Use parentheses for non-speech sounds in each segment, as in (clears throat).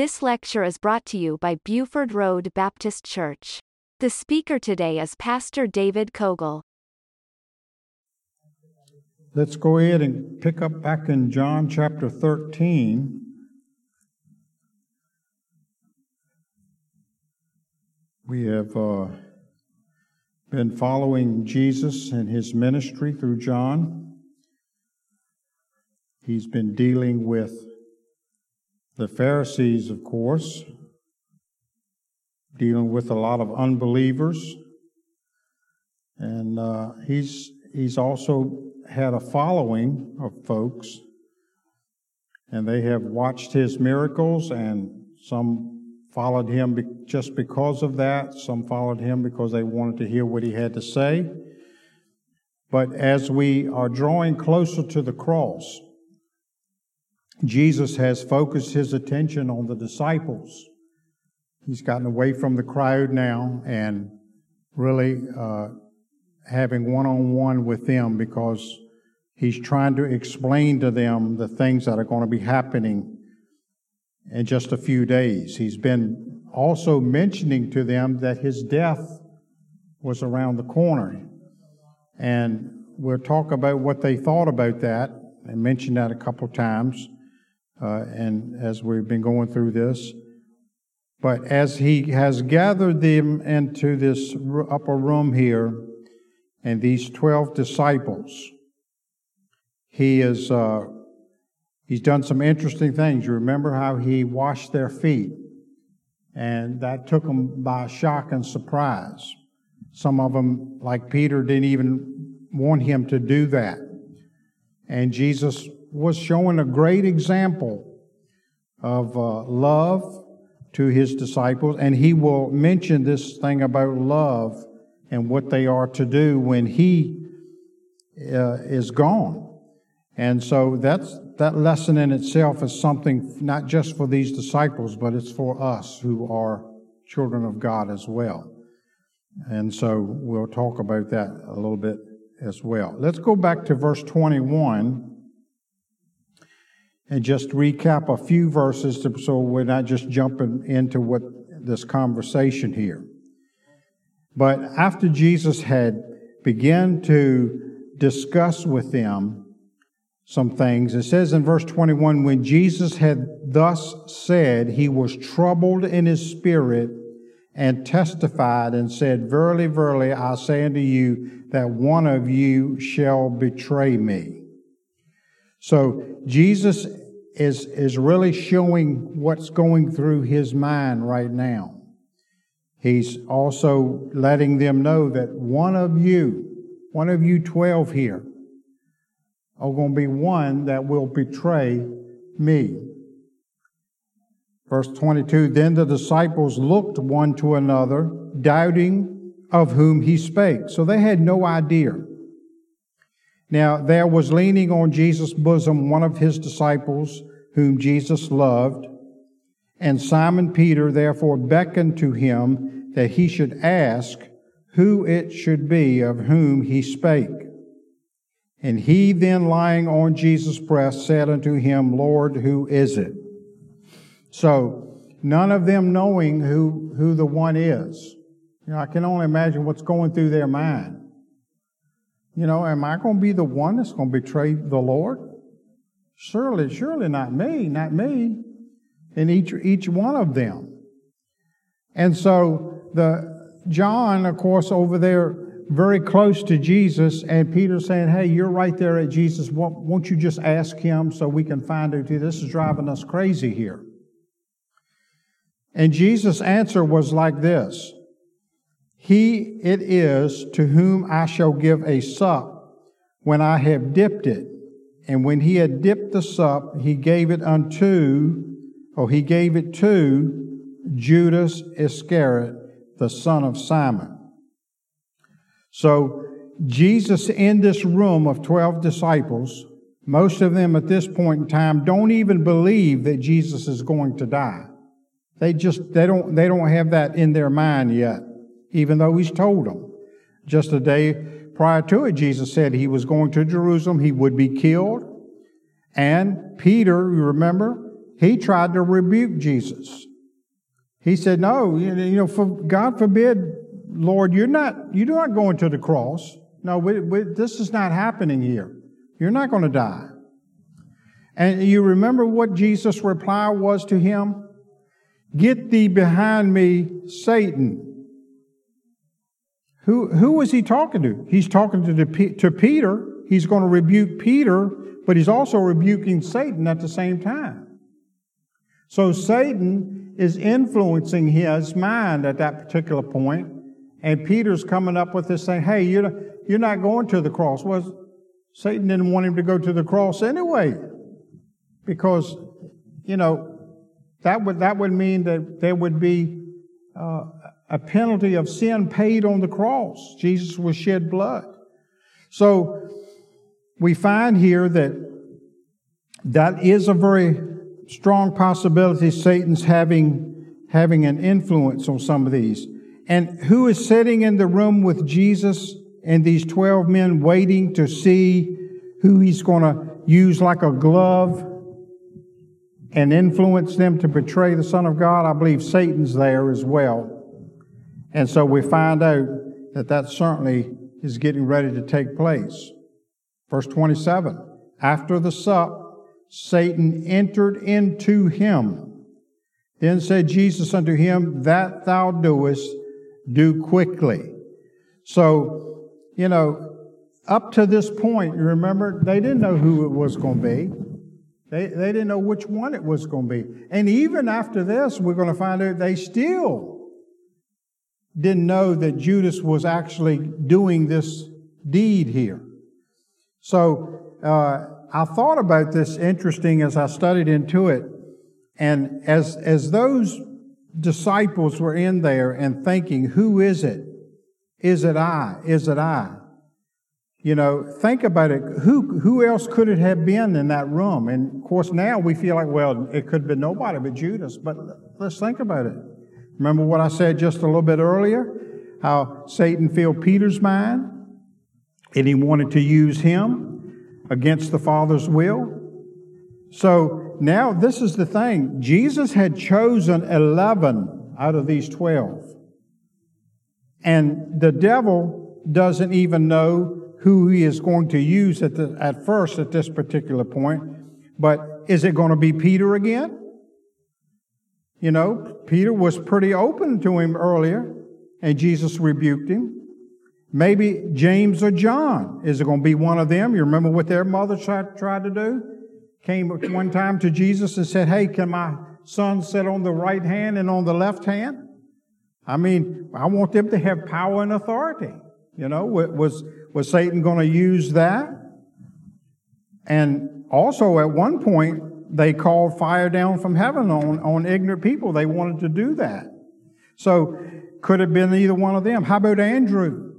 This lecture is brought to you by Buford Road Baptist Church. The speaker today is Pastor David Cogle. Let's go ahead and pick up back in John chapter 13. We have uh, been following Jesus and his ministry through John. He's been dealing with the Pharisees, of course, dealing with a lot of unbelievers. And uh, he's, he's also had a following of folks, and they have watched his miracles, and some followed him be- just because of that. Some followed him because they wanted to hear what he had to say. But as we are drawing closer to the cross, Jesus has focused his attention on the disciples. He's gotten away from the crowd now and really uh, having one on one with them because he's trying to explain to them the things that are going to be happening in just a few days. He's been also mentioning to them that his death was around the corner. And we'll talk about what they thought about that. I mentioned that a couple times, uh, and as we've been going through this. But as he has gathered them into this upper room here, and these 12 disciples, he is uh, he's done some interesting things. You remember how he washed their feet, and that took them by shock and surprise. Some of them, like Peter, didn't even want him to do that, and Jesus was showing a great example of uh, love to his disciples, and he will mention this thing about love and what they are to do when he uh, is gone. And so that's that lesson in itself is something not just for these disciples, but it's for us who are children of God as well. And so we'll talk about that a little bit as well. Let's go back to verse 21 and just recap a few verses to, so we're not just jumping into what this conversation here. But after Jesus had begun to discuss with them some things, it says in verse 21 when Jesus had thus said, he was troubled in his spirit and testified and said, Verily, verily, I say unto you that one of you shall betray me. So Jesus is, is really showing what's going through his mind right now. He's also letting them know that one of you, one of you 12 here, are going to be one that will betray me. Verse 22 Then the disciples looked one to another, doubting of whom he spake. So they had no idea. Now there was leaning on Jesus' bosom one of his disciples, whom Jesus loved. And Simon Peter therefore beckoned to him that he should ask who it should be of whom he spake. And he then lying on Jesus' breast said unto him, Lord, who is it? So none of them knowing who, who the one is. You know, I can only imagine what's going through their mind. You know, am I going to be the one that's going to betray the Lord? Surely, surely not me, not me And each, each one of them. And so the John, of course, over there, very close to Jesus, and Peter saying, Hey, you're right there at Jesus. Won't, you just ask him so we can find out this is driving us crazy here? And Jesus' answer was like this He it is to whom I shall give a sup when I have dipped it. And when he had dipped the sup, he gave it unto or he gave it to Judas Iscariot, the son of Simon. So, Jesus in this room of 12 disciples, most of them at this point in time don't even believe that Jesus is going to die. They just, they don't, they don't have that in their mind yet, even though he's told them. Just a day prior to it, Jesus said he was going to Jerusalem, he would be killed. And Peter, you remember, he tried to rebuke Jesus. He said, No, you know, for God forbid, Lord, you're not, you're not going to the cross. No, we, we, this is not happening here. You're not going to die. And you remember what Jesus' reply was to him? Get thee behind me, Satan. Who, who was he talking to? He's talking to, to Peter. He's going to rebuke Peter, but he's also rebuking Satan at the same time. So Satan is influencing his mind at that particular point, and Peter's coming up with this saying, hey, you're, you're not going to the cross. Well, Satan didn't want him to go to the cross anyway, because, you know, that would, that would mean that there would be uh, a penalty of sin paid on the cross. Jesus was shed blood. So we find here that that is a very strong possibility Satan's having, having an influence on some of these. And who is sitting in the room with Jesus and these 12 men waiting to see who he's going to use like a glove and influence them to betray the Son of God? I believe Satan's there as well. And so we find out that that certainly is getting ready to take place. Verse 27 After the sup, Satan entered into him. Then said Jesus unto him, That thou doest, do quickly. So, you know, up to this point, you remember, they didn't know who it was going to be. They, they didn't know which one it was going to be. And even after this, we're going to find out they still didn't know that Judas was actually doing this deed here. So uh, I thought about this interesting as I studied into it, and as as those disciples were in there and thinking, "Who is it? Is it I? Is it I?" You know, think about it. Who who else could it have been in that room? And of course, now we feel like, well, it could have been nobody but Judas. But let's think about it. Remember what I said just a little bit earlier? How Satan filled Peter's mind and he wanted to use him against the Father's will. So now this is the thing. Jesus had chosen 11 out of these 12. And the devil doesn't even know who he is going to use at, the, at first at this particular point. But is it going to be Peter again? You know, Peter was pretty open to him earlier, and Jesus rebuked him. Maybe James or John. Is it going to be one of them? You remember what their mother tried, tried to do? Came one time to Jesus and said, Hey, can my son sit on the right hand and on the left hand? I mean, I want them to have power and authority. You know, was, was Satan going to use that? And also at one point, they called fire down from heaven on, on ignorant people. They wanted to do that. So, could have been either one of them. How about Andrew?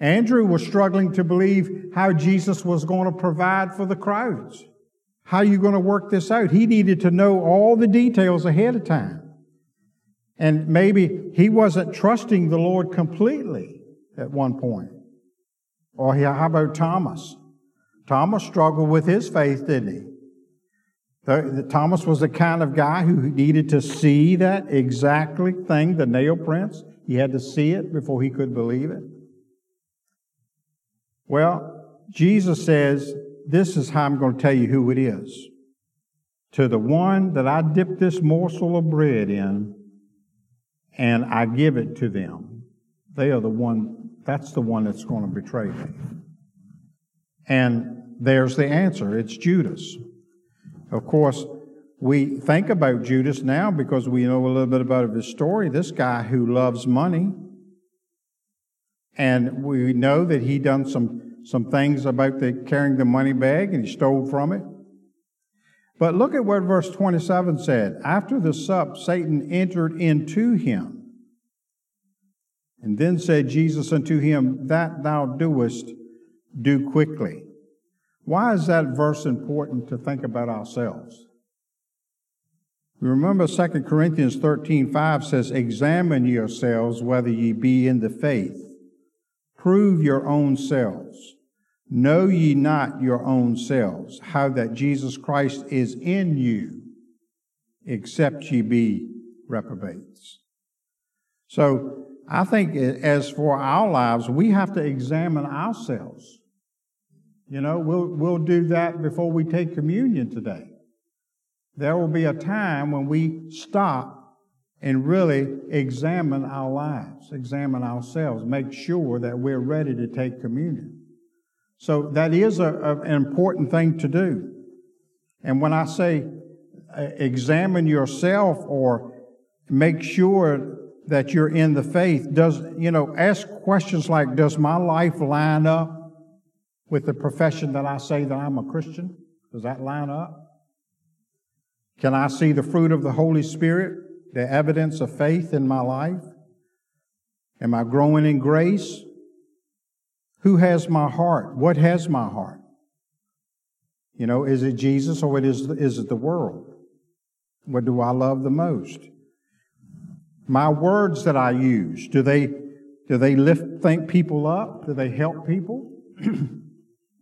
Andrew was struggling to believe how Jesus was going to provide for the crowds. How are you going to work this out? He needed to know all the details ahead of time. And maybe he wasn't trusting the Lord completely at one point. Or how about Thomas? Thomas struggled with his faith, didn't he? Thomas was the kind of guy who needed to see that exactly thing, the nail prints. He had to see it before he could believe it. Well, Jesus says, This is how I'm going to tell you who it is. To the one that I dip this morsel of bread in and I give it to them, they are the one, that's the one that's going to betray me. And there's the answer it's Judas. Of course, we think about Judas now because we know a little bit about his story. This guy who loves money. And we know that he done some, some things about the carrying the money bag and he stole from it. But look at what verse 27 said. After the sup, Satan entered into him. And then said Jesus unto him, That thou doest, do quickly. Why is that verse important to think about ourselves? Remember 2 Corinthians 13 5 says, Examine yourselves whether ye be in the faith. Prove your own selves. Know ye not your own selves, how that Jesus Christ is in you, except ye be reprobates. So I think as for our lives, we have to examine ourselves. You know, we'll, we'll do that before we take communion today. There will be a time when we stop and really examine our lives, examine ourselves, make sure that we're ready to take communion. So that is a, a, an important thing to do. And when I say uh, examine yourself or make sure that you're in the faith, does, you know, ask questions like, does my life line up with the profession that I say that I'm a Christian? Does that line up? Can I see the fruit of the Holy Spirit, the evidence of faith in my life? Am I growing in grace? Who has my heart? What has my heart? You know, is it Jesus or it is, is it the world? What do I love the most? My words that I use, do they, do they lift think people up? Do they help people? (clears throat)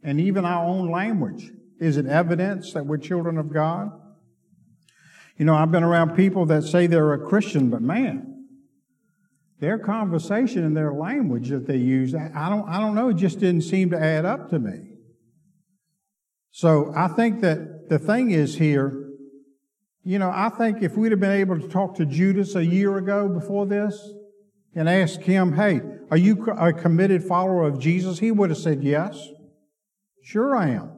and even our own language. Is it evidence that we're children of God? You know, I've been around people that say they're a Christian, but man, their conversation and their language that they use, I don't, I don't know, it just didn't seem to add up to me. So I think that the thing is here, you know, I think if we'd have been able to talk to Judas a year ago before this and ask him, hey, are you a committed follower of Jesus? He would have said, yes. Sure I am.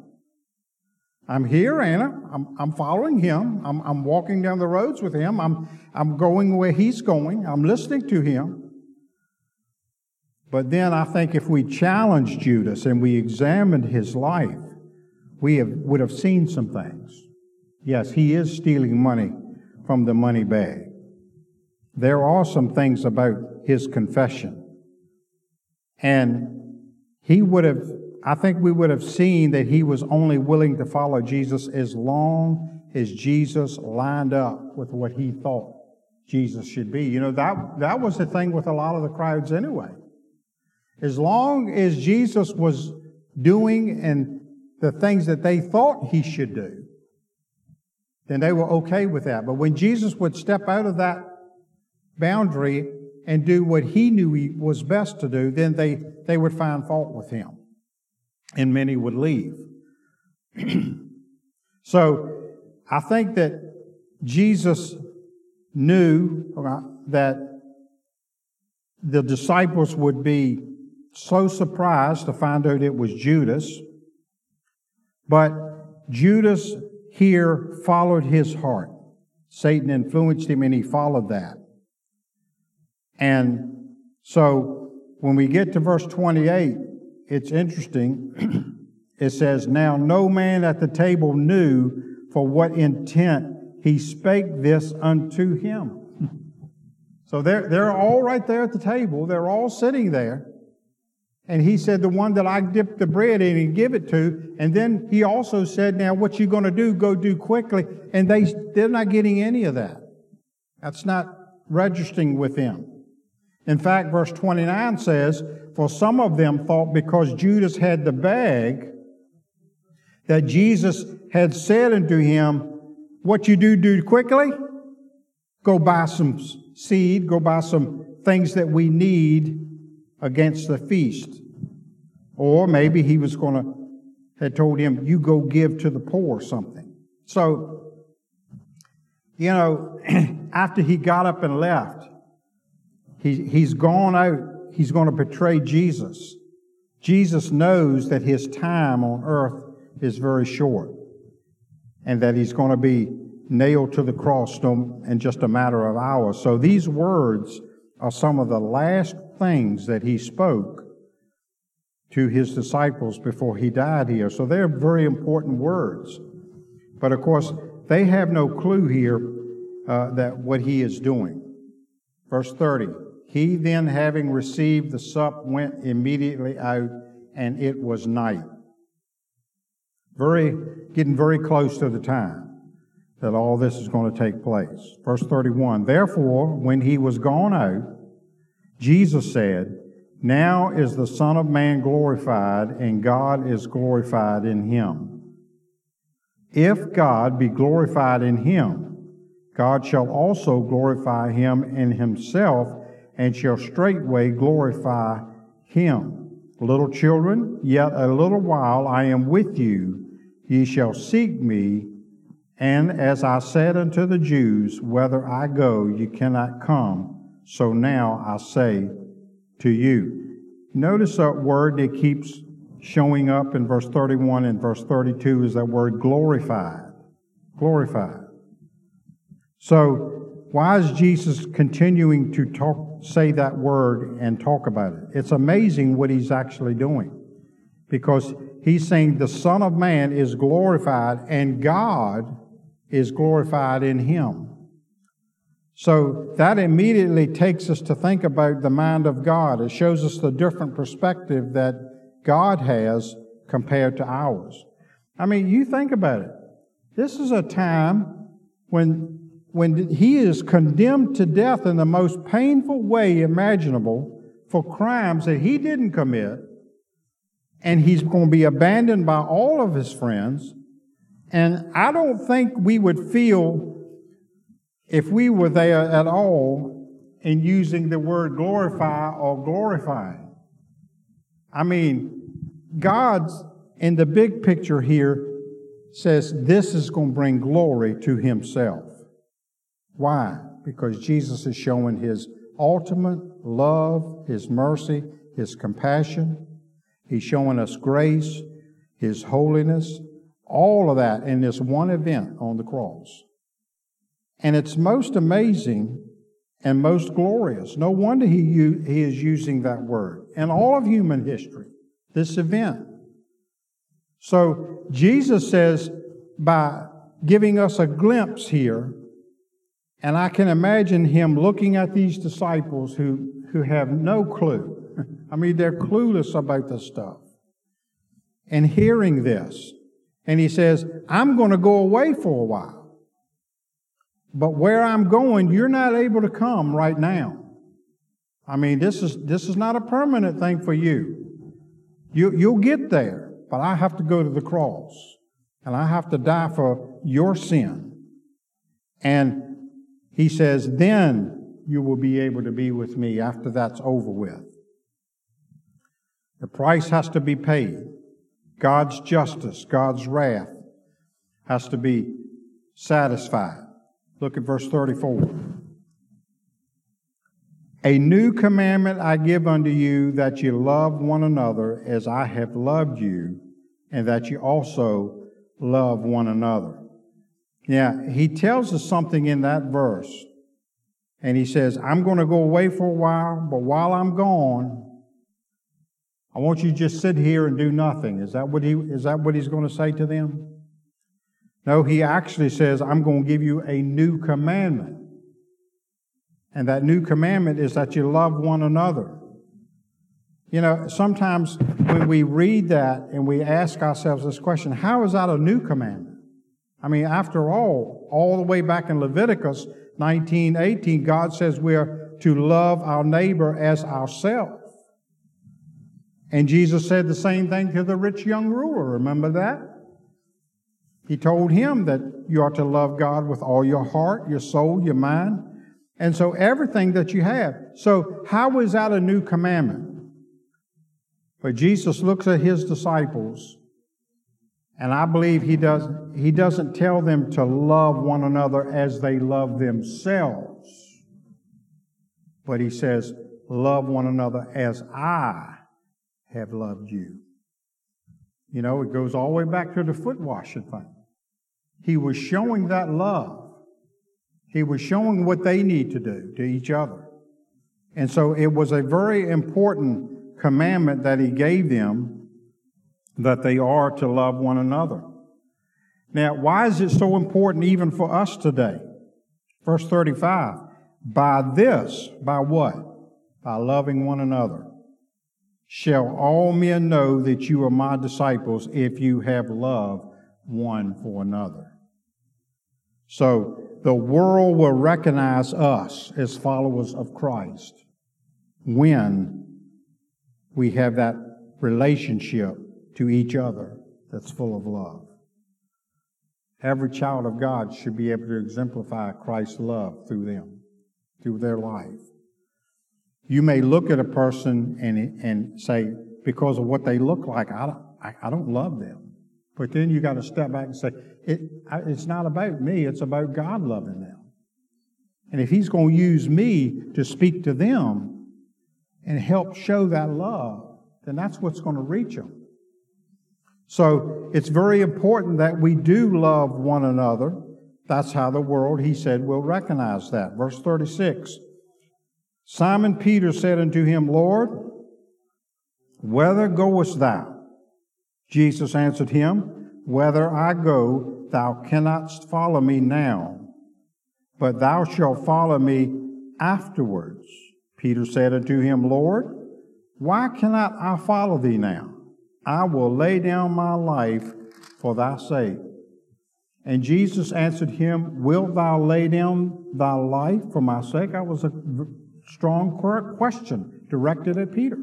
I'm here, Anna. I'm, I'm following him. I'm, I'm walking down the roads with him. I'm, I'm going where he's going. I'm listening to him. But then I think if we challenged Judas and we examined his life, we have, would have seen some things. Yes, he is stealing money from the money bag. There are some things about his confession. And he would have, I think we would have seen that he was only willing to follow Jesus as long as Jesus lined up with what he thought Jesus should be. You know, that, that was the thing with a lot of the crowds anyway. As long as Jesus was doing and the things that they thought he should do, then they were okay with that. But when Jesus would step out of that boundary and do what he knew he was best to do, then they, they would find fault with him. And many would leave. (clears throat) so I think that Jesus knew that the disciples would be so surprised to find out it was Judas. But Judas here followed his heart. Satan influenced him and he followed that. And so when we get to verse 28, it's interesting. (clears throat) it says, Now no man at the table knew for what intent he spake this unto him. (laughs) so they're, they're all right there at the table. They're all sitting there. And he said, the one that I dip the bread in and give it to. And then he also said, now what you going to do, go do quickly. And they, they're not getting any of that. That's not registering with them. In fact, verse 29 says, for some of them thought because Judas had the bag, that Jesus had said unto him, what you do, do quickly. Go buy some seed, go buy some things that we need against the feast. Or maybe he was going to, had told him, you go give to the poor something. So, you know, (clears throat) after he got up and left, he, he's gone out, he's going to betray Jesus. Jesus knows that his time on earth is very short and that he's going to be nailed to the cross in just a matter of hours. So these words are some of the last things that he spoke to his disciples before he died here. So they're very important words. But of course, they have no clue here uh, that what he is doing. Verse 30 He then, having received the sup, went immediately out, and it was night. Very, getting very close to the time that all this is going to take place. Verse 31 Therefore, when he was gone out, Jesus said, Now is the Son of Man glorified, and God is glorified in him. If God be glorified in him, God shall also glorify him in himself, and shall straightway glorify him. Little children, yet a little while I am with you. Ye shall seek me, and as I said unto the Jews, Whether I go, ye cannot come. So now I say to you. Notice that word that keeps showing up in verse 31 and verse 32 is that word glorified. Glorified. So, why is Jesus continuing to talk, say that word and talk about it? It's amazing what he's actually doing. Because he's saying the Son of Man is glorified and God is glorified in him. So that immediately takes us to think about the mind of God. It shows us the different perspective that God has compared to ours. I mean, you think about it. This is a time when when he is condemned to death in the most painful way imaginable for crimes that he didn't commit, and he's going to be abandoned by all of his friends. And I don't think we would feel, if we were there at all, in using the word glorify or glorifying. I mean, God's in the big picture here says this is going to bring glory to himself. Why? Because Jesus is showing his ultimate love, his mercy, his compassion. He's showing us grace, his holiness, all of that in this one event on the cross. And it's most amazing and most glorious. No wonder he, he is using that word in all of human history, this event. So Jesus says, by giving us a glimpse here and I can imagine him looking at these disciples who, who have no clue. (laughs) I mean, they're clueless about this stuff. And hearing this. And he says, I'm going to go away for a while. But where I'm going, you're not able to come right now. I mean, this is, this is not a permanent thing for you. you. You'll get there, but I have to go to the cross. And I have to die for your sin. And he says, then you will be able to be with me after that's over with. The price has to be paid. God's justice, God's wrath has to be satisfied. Look at verse 34. A new commandment I give unto you that you love one another as I have loved you, and that you also love one another. Yeah, he tells us something in that verse. And he says, I'm going to go away for a while, but while I'm gone, I want you to just sit here and do nothing. Is that what he is that what he's going to say to them? No, he actually says, I'm going to give you a new commandment. And that new commandment is that you love one another. You know, sometimes when we read that and we ask ourselves this question, how is that a new commandment? I mean, after all, all the way back in Leviticus 19, 18, God says we're to love our neighbor as ourselves. And Jesus said the same thing to the rich young ruler. Remember that? He told him that you are to love God with all your heart, your soul, your mind, and so everything that you have. So, how is that a new commandment? But Jesus looks at his disciples and I believe he, does, he doesn't tell them to love one another as they love themselves, but he says, Love one another as I have loved you. You know, it goes all the way back to the foot washing thing. He was showing that love. He was showing what they need to do to each other. And so it was a very important commandment that he gave them that they are to love one another. Now, why is it so important even for us today? Verse 35 By this, by what? By loving one another. Shall all men know that you are my disciples if you have love one for another? So, the world will recognize us as followers of Christ when we have that relationship to each other that's full of love. Every child of God should be able to exemplify Christ's love through them, through their life. You may look at a person and, and say, because of what they look like, I don't, I, I don't love them. But then you got to step back and say, it, it's not about me, it's about God loving them. And if He's going to use me to speak to them and help show that love, then that's what's going to reach them. So it's very important that we do love one another. That's how the world, he said, will recognize that. Verse 36 Simon Peter said unto him, Lord, whither goest thou? Jesus answered him, Whither I go, thou cannot follow me now, but thou shalt follow me afterwards. Peter said unto him, Lord, why cannot I follow thee now? I will lay down my life for thy sake. And Jesus answered him, Wilt thou lay down thy life for my sake? That was a strong question directed at Peter.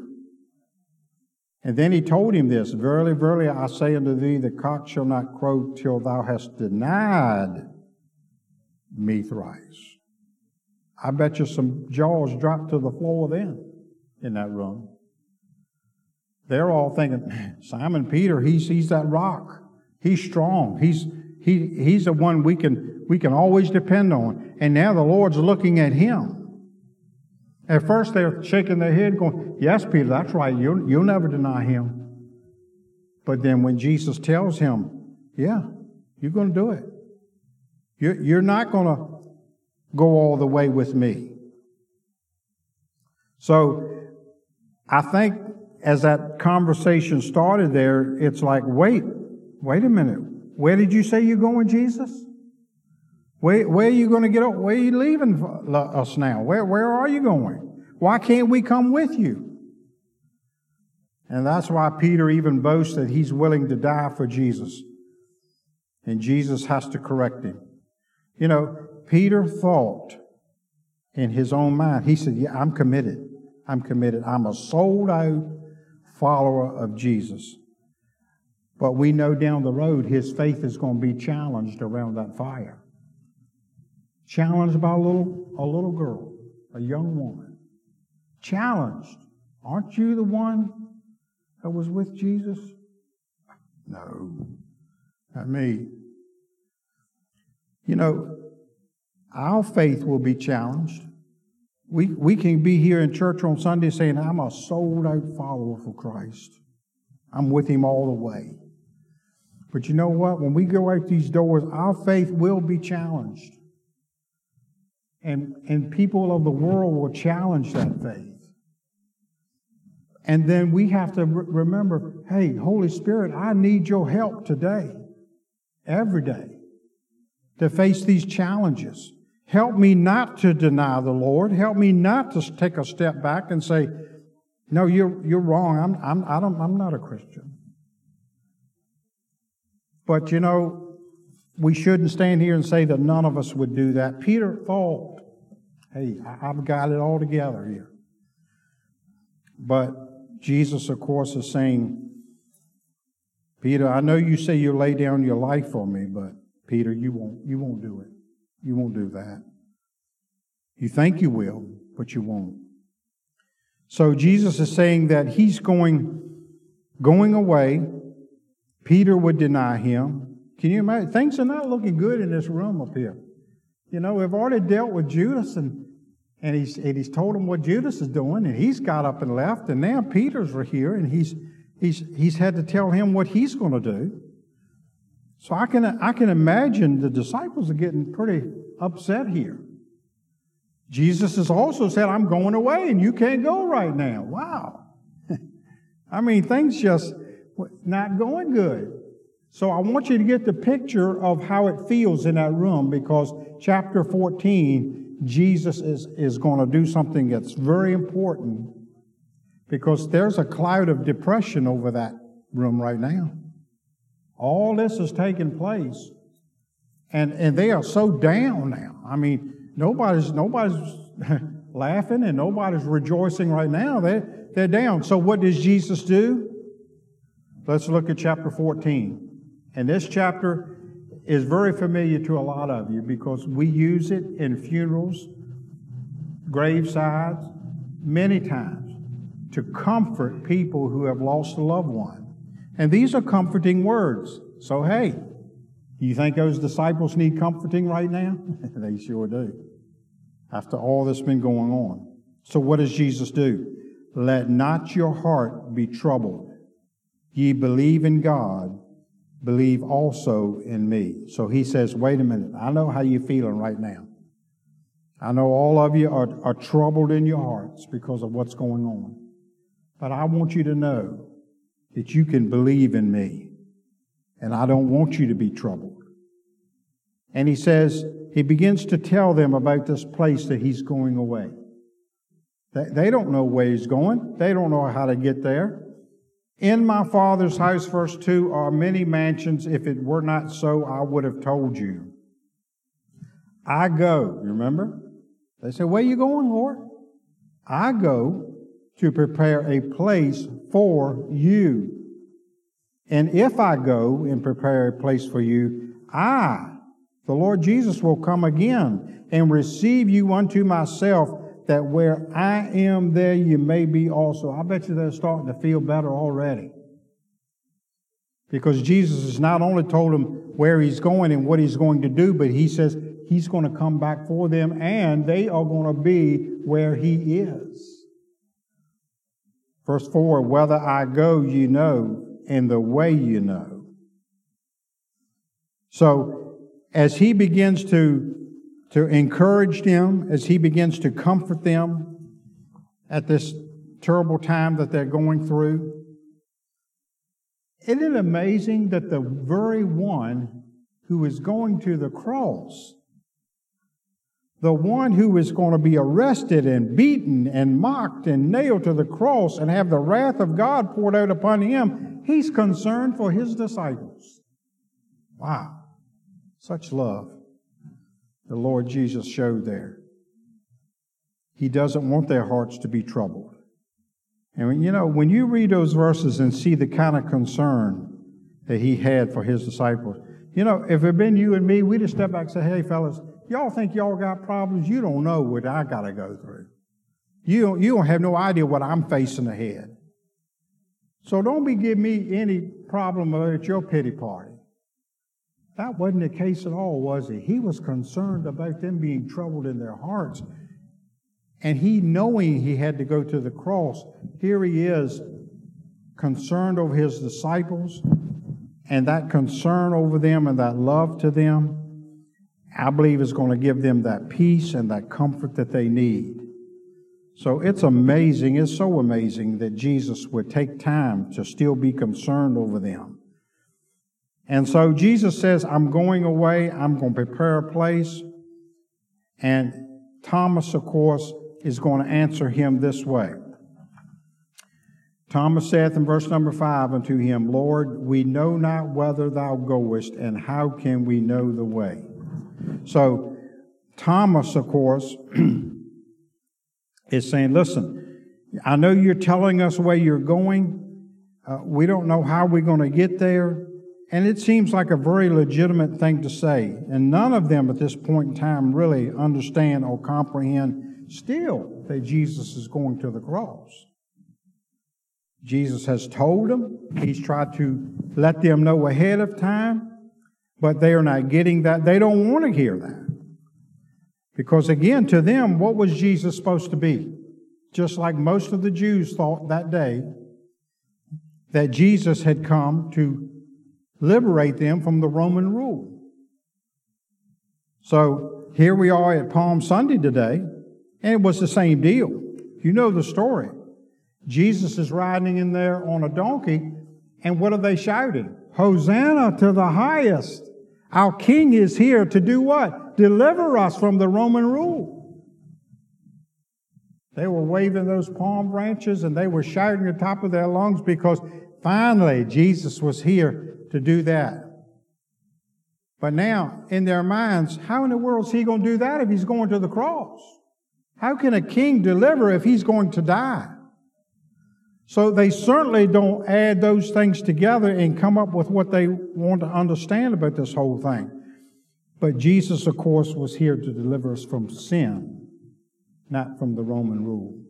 And then he told him this Verily, verily, I say unto thee, the cock shall not crow till thou hast denied me thrice. I bet you some jaws dropped to the floor then in that room. They're all thinking, Simon Peter, he's, he's that rock. He's strong. He's, he, he's the one we can, we can always depend on. And now the Lord's looking at him. At first they're shaking their head going, yes, Peter, that's right. You'll, you'll never deny him. But then when Jesus tells him, yeah, you're going to do it. You're, you're not going to go all the way with me. So I think as that conversation started there, it's like, wait, wait a minute. Where did you say you're going, Jesus? Where, where are you going to get up? Where are you leaving us now? Where, where are you going? Why can't we come with you? And that's why Peter even boasts that he's willing to die for Jesus. And Jesus has to correct him. You know, Peter thought in his own mind, he said, Yeah, I'm committed. I'm committed. I'm a sold out follower of Jesus. But we know down the road his faith is going to be challenged around that fire. Challenged by a little, a little girl, a young woman. Challenged. Aren't you the one that was with Jesus? No, not me. You know, our faith will be challenged. We, we can be here in church on Sunday saying, I'm a sold out follower for Christ. I'm with Him all the way. But you know what? When we go out these doors, our faith will be challenged. And, and people of the world will challenge that faith. And then we have to re- remember hey, Holy Spirit, I need your help today, every day, to face these challenges. Help me not to deny the Lord. Help me not to take a step back and say, no, you're, you're wrong. I'm, I'm, I don't, I'm not a Christian. But you know, we shouldn't stand here and say that none of us would do that. Peter thought, hey, I've got it all together here. But Jesus, of course, is saying, Peter, I know you say you lay down your life for me, but Peter, you won't, you won't do it. You won't do mm-hmm. that. You think you will, but you won't. So Jesus is saying that he's going going away. Peter would deny him. Can you imagine? Things are not looking good in this room up here. You know, we've already dealt with Judas and and he's and he's told him what Judas is doing, and he's got up and left, and now Peter's here, and he's he's he's had to tell him what he's going to do. So I can, I can imagine the disciples are getting pretty upset here. Jesus has also said, I'm going away and you can't go right now. Wow. (laughs) I mean, things just not going good. So I want you to get the picture of how it feels in that room because chapter 14, Jesus is, is going to do something that's very important because there's a cloud of depression over that room right now. All this is taking place. And, and they are so down now. I mean, nobody's, nobody's (laughs) laughing and nobody's rejoicing right now. They're, they're down. So what does Jesus do? Let's look at chapter 14. And this chapter is very familiar to a lot of you because we use it in funerals, gravesides, many times to comfort people who have lost a loved one. And these are comforting words. So, hey, you think those disciples need comforting right now? (laughs) they sure do. After all that's been going on. So, what does Jesus do? Let not your heart be troubled. Ye believe in God, believe also in me. So he says, wait a minute, I know how you're feeling right now. I know all of you are, are troubled in your hearts because of what's going on. But I want you to know that you can believe in me. And I don't want you to be troubled. And he says, he begins to tell them about this place that he's going away. They don't know where he's going. They don't know how to get there. In my Father's house, verse 2, are many mansions. If it were not so, I would have told you. I go, you remember? They say, Where are you going, Lord? I go to prepare a place for you. And if I go and prepare a place for you, I, the Lord Jesus, will come again and receive you unto myself that where I am, there you may be also. I bet you they're starting to feel better already. Because Jesus has not only told them where he's going and what he's going to do, but he says he's going to come back for them and they are going to be where he is. Verse 4 Whether I go, you know, and the way you know. So, as he begins to to encourage them as he begins to comfort them at this terrible time that they're going through. Isn't it amazing that the very one who is going to the cross, the one who is going to be arrested and beaten and mocked and nailed to the cross and have the wrath of God poured out upon him, he's concerned for his disciples. Wow. Such love the Lord Jesus showed there. He doesn't want their hearts to be troubled. And you know, when you read those verses and see the kind of concern that he had for his disciples, you know, if it had been you and me, we'd have stepped back and said, hey, fellas, y'all think y'all got problems? You don't know what I got to go through. You don't, you don't have no idea what I'm facing ahead. So don't be giving me any problem at your pity party. That wasn't the case at all, was he? He was concerned about them being troubled in their hearts. And he, knowing he had to go to the cross, here he is concerned over his disciples, and that concern over them and that love to them, I believe is going to give them that peace and that comfort that they need. So it's amazing, it's so amazing that Jesus would take time to still be concerned over them. And so Jesus says, I'm going away. I'm going to prepare a place. And Thomas, of course, is going to answer him this way. Thomas saith in verse number five unto him, Lord, we know not whither thou goest, and how can we know the way? So, Thomas, of course, (clears throat) is saying, Listen, I know you're telling us where you're going. Uh, we don't know how we're going to get there. And it seems like a very legitimate thing to say. And none of them at this point in time really understand or comprehend still that Jesus is going to the cross. Jesus has told them, He's tried to let them know ahead of time, but they are not getting that. They don't want to hear that. Because again, to them, what was Jesus supposed to be? Just like most of the Jews thought that day, that Jesus had come to liberate them from the Roman rule. So here we are at Palm Sunday today, and it was the same deal. You know the story. Jesus is riding in there on a donkey, and what are they shouting? Hosanna to the highest. Our king is here to do what? Deliver us from the Roman rule. They were waving those palm branches and they were shouting at the top of their lungs because finally Jesus was here to do that. But now, in their minds, how in the world is he going to do that if he's going to the cross? How can a king deliver if he's going to die? So they certainly don't add those things together and come up with what they want to understand about this whole thing. But Jesus, of course, was here to deliver us from sin, not from the Roman rule.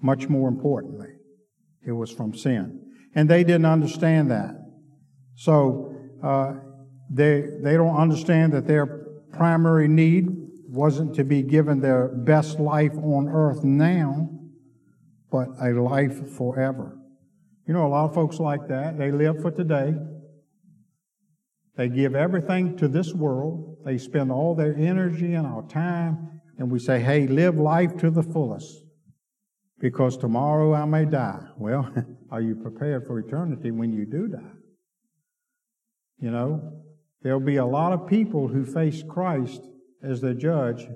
Much more importantly, it was from sin. And they didn't understand that. So uh, they, they don't understand that their primary need wasn't to be given their best life on earth now, but a life forever. You know, a lot of folks like that. They live for today. They give everything to this world. They spend all their energy and our time, and we say, hey, live life to the fullest because tomorrow I may die. Well, (laughs) are you prepared for eternity when you do die? You know, there'll be a lot of people who face Christ as their judge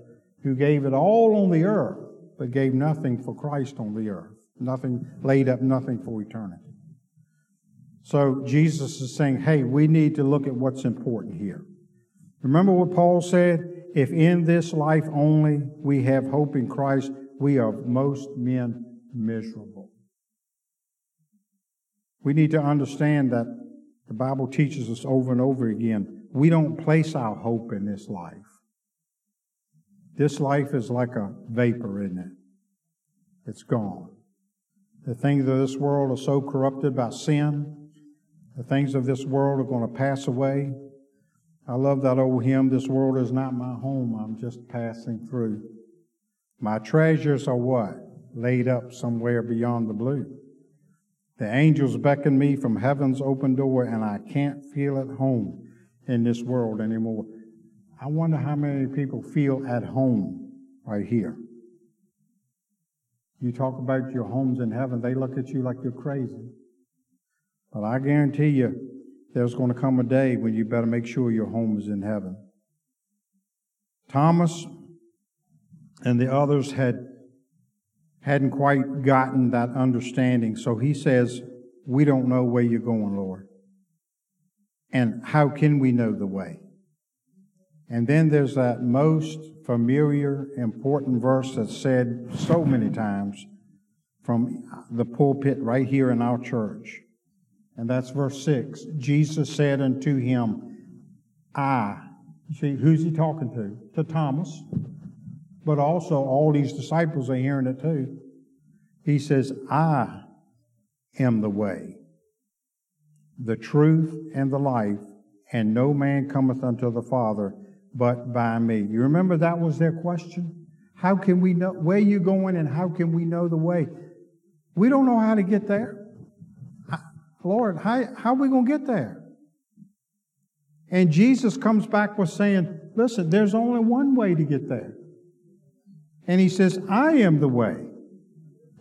who gave it all on the earth, but gave nothing for Christ on the earth. Nothing, laid up nothing for eternity. So Jesus is saying, hey, we need to look at what's important here. Remember what Paul said? If in this life only we have hope in Christ, we are most men miserable. We need to understand that the Bible teaches us over and over again we don't place our hope in this life. This life is like a vapor, isn't it? It's gone. The things of this world are so corrupted by sin. The things of this world are going to pass away. I love that old hymn, This world is not my home, I'm just passing through. My treasures are what? Laid up somewhere beyond the blue. The angels beckon me from heaven's open door, and I can't feel at home in this world anymore. I wonder how many people feel at home right here. You talk about your homes in heaven, they look at you like you're crazy. But I guarantee you, there's going to come a day when you better make sure your home is in heaven. Thomas and the others had hadn't quite gotten that understanding. So he says, We don't know where you're going, Lord. And how can we know the way? And then there's that most familiar, important verse that's said so many times from the pulpit right here in our church. And that's verse 6. Jesus said unto him, I. See, who's he talking to? To Thomas. But also, all these disciples are hearing it too. He says, I am the way, the truth, and the life, and no man cometh unto the Father but by me. You remember that was their question? How can we know where you're going and how can we know the way? We don't know how to get there. Lord, how, how are we going to get there? And Jesus comes back with saying, listen, there's only one way to get there. And he says, I am the way,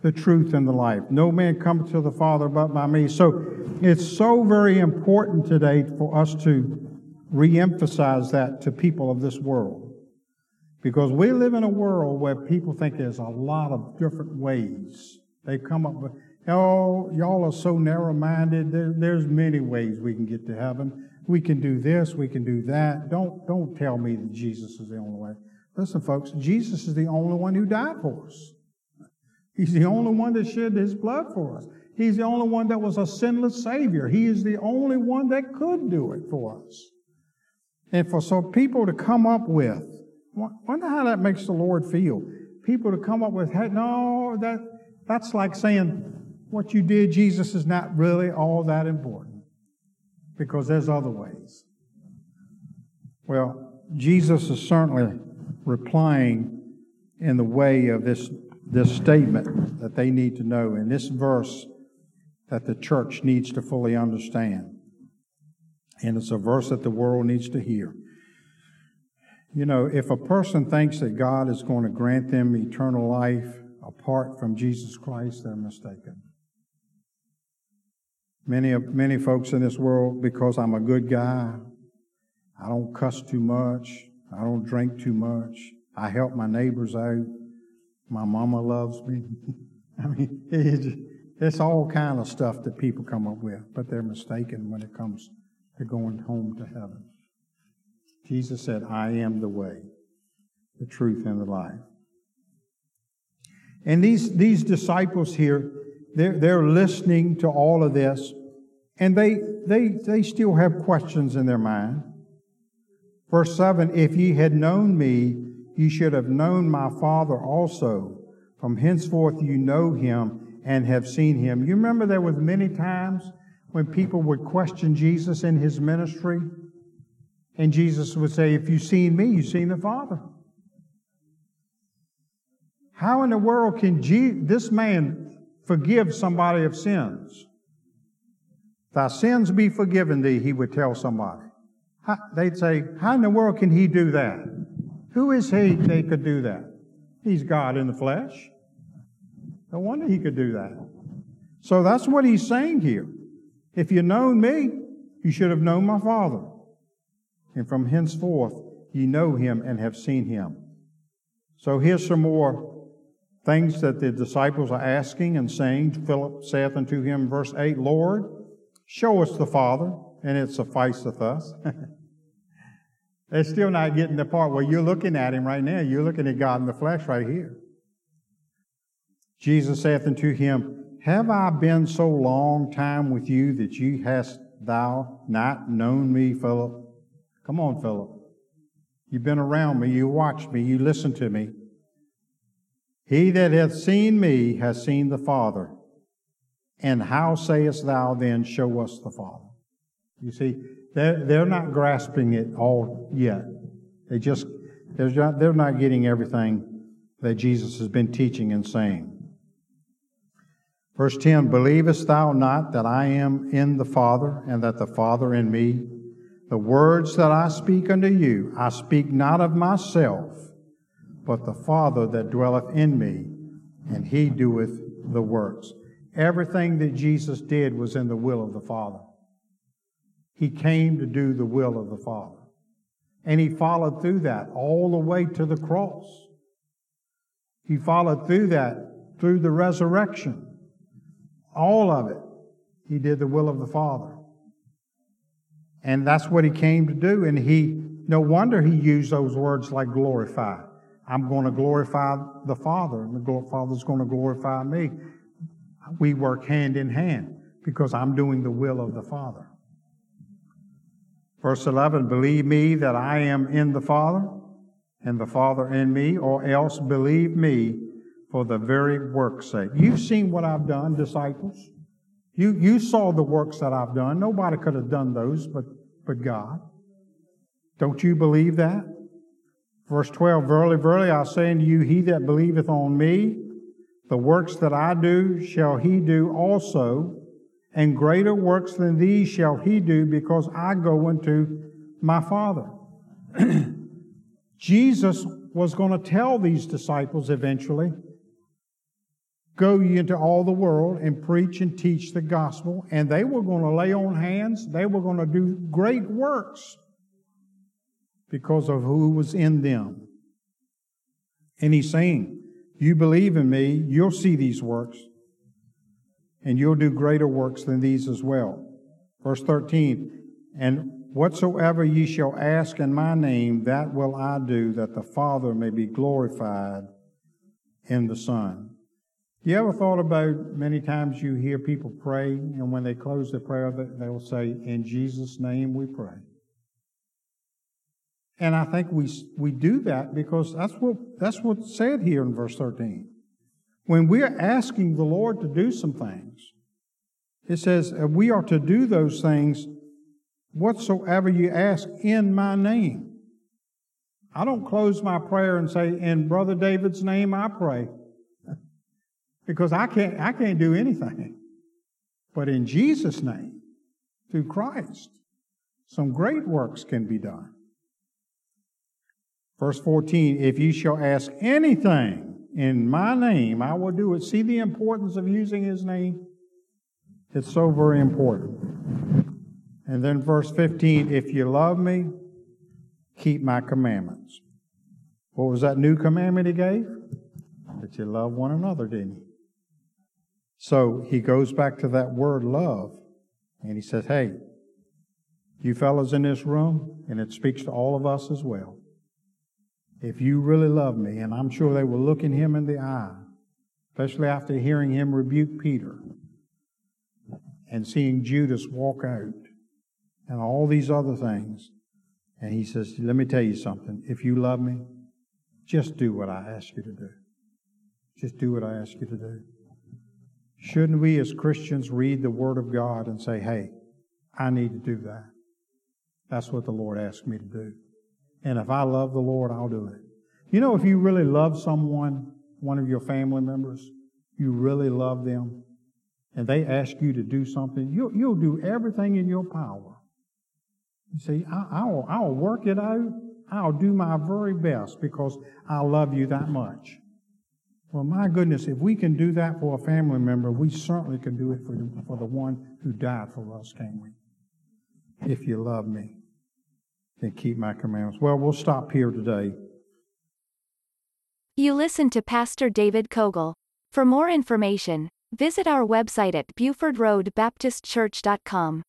the truth, and the life. No man cometh to the Father but by me. So it's so very important today for us to re-emphasize that to people of this world. Because we live in a world where people think there's a lot of different ways. They come up with, oh, y'all are so narrow-minded. There, there's many ways we can get to heaven. We can do this, we can do that. Don't, don't tell me that Jesus is the only way. Listen, folks, Jesus is the only one who died for us. He's the only one that shed his blood for us. He's the only one that was a sinless Savior. He is the only one that could do it for us. And for some people to come up with, wonder how that makes the Lord feel. People to come up with, hey, no, that, that's like saying, what you did, Jesus, is not really all that important. Because there's other ways. Well, Jesus is certainly replying in the way of this, this statement that they need to know in this verse that the church needs to fully understand. And it's a verse that the world needs to hear. You know, if a person thinks that God is going to grant them eternal life apart from Jesus Christ, they're mistaken. Many, of many folks in this world, because I'm a good guy, I don't cuss too much, I don't drink too much, I help my neighbors out, my mama loves me. (laughs) I mean, it's, it's all kind of stuff that people come up with, but they're mistaken when it comes to going home to heaven. Jesus said, I am the way, the truth, and the life. And these, these disciples here, they're, they're listening to all of this, and they, they, they still have questions in their mind. Verse 7 If ye had known me, ye should have known my Father also. From henceforth you know him and have seen him. You remember there was many times when people would question Jesus in his ministry, and Jesus would say, If you've seen me, you've seen the Father. How in the world can this man forgive somebody of sins? Thy sins be forgiven thee, he would tell somebody. How, they'd say, How in the world can he do that? Who is he they could do that? He's God in the flesh. No wonder he could do that. So that's what he's saying here. If you known me, you should have known my Father. And from henceforth ye know him and have seen him. So here's some more things that the disciples are asking and saying. Philip saith unto him, verse 8, Lord, show us the Father, and it sufficeth us. (laughs) They're still not getting the part where you're looking at him right now. You're looking at God in the flesh right here. Jesus saith unto him, Have I been so long time with you that you hast thou not known me, Philip? Come on, Philip. You've been around me, you watched me, you listened to me. He that hath seen me has seen the Father. And how sayest thou then, Show us the Father? You see, they're, they're not grasping it all yet. They just, they're not, they're not getting everything that Jesus has been teaching and saying. Verse 10 Believest thou not that I am in the Father, and that the Father in me? The words that I speak unto you, I speak not of myself, but the Father that dwelleth in me, and he doeth the works. Everything that Jesus did was in the will of the Father. He came to do the will of the Father. And he followed through that all the way to the cross. He followed through that through the resurrection. All of it. He did the will of the Father. And that's what he came to do. And he, no wonder he used those words like glorify. I'm going to glorify the Father, and the Father's going to glorify me. We work hand in hand because I'm doing the will of the Father. Verse 11, believe me that I am in the Father and the Father in me, or else believe me for the very work's sake. You've seen what I've done, disciples. You, you saw the works that I've done. Nobody could have done those but, but God. Don't you believe that? Verse 12, Verily, verily, I say unto you, he that believeth on me, the works that I do shall he do also, and greater works than these shall he do because I go unto my Father. (clears throat) Jesus was going to tell these disciples eventually go ye into all the world and preach and teach the gospel, and they were going to lay on hands, they were going to do great works because of who was in them. And he's saying, You believe in me, you'll see these works and you'll do greater works than these as well. Verse 13, and whatsoever ye shall ask in my name, that will I do, that the Father may be glorified in the Son. You ever thought about many times you hear people pray, and when they close their prayer, they will say, In Jesus' name we pray. And I think we, we do that because that's what, that's what's said here in verse 13. When we're asking the Lord to do some things, it says we are to do those things whatsoever you ask in my name. I don't close my prayer and say, in Brother David's name I pray. Because I can't, I can't do anything. But in Jesus' name, through Christ, some great works can be done. Verse 14, if you shall ask anything in my name, I will do it. See the importance of using his name? It's so very important. And then verse 15, if you love me, keep my commandments. What was that new commandment he gave? That you love one another, didn't he? So he goes back to that word love and he says, Hey, you fellows in this room, and it speaks to all of us as well. If you really love me, and I'm sure they were looking him in the eye, especially after hearing him rebuke Peter and seeing Judas walk out and all these other things. And he says, Let me tell you something. If you love me, just do what I ask you to do. Just do what I ask you to do. Shouldn't we as Christians read the Word of God and say, Hey, I need to do that? That's what the Lord asked me to do. And if I love the Lord, I'll do it. You know, if you really love someone, one of your family members, you really love them, and they ask you to do something, you'll, you'll do everything in your power. You see, I, will I'll work it out. I'll do my very best because I love you that much. Well, my goodness, if we can do that for a family member, we certainly can do it for the, for the one who died for us, can't we? If you love me, then keep my commandments. Well, we'll stop here today. You listen to Pastor David Cogle. For more information, visit our website at BufordRoadBaptistChurch.com.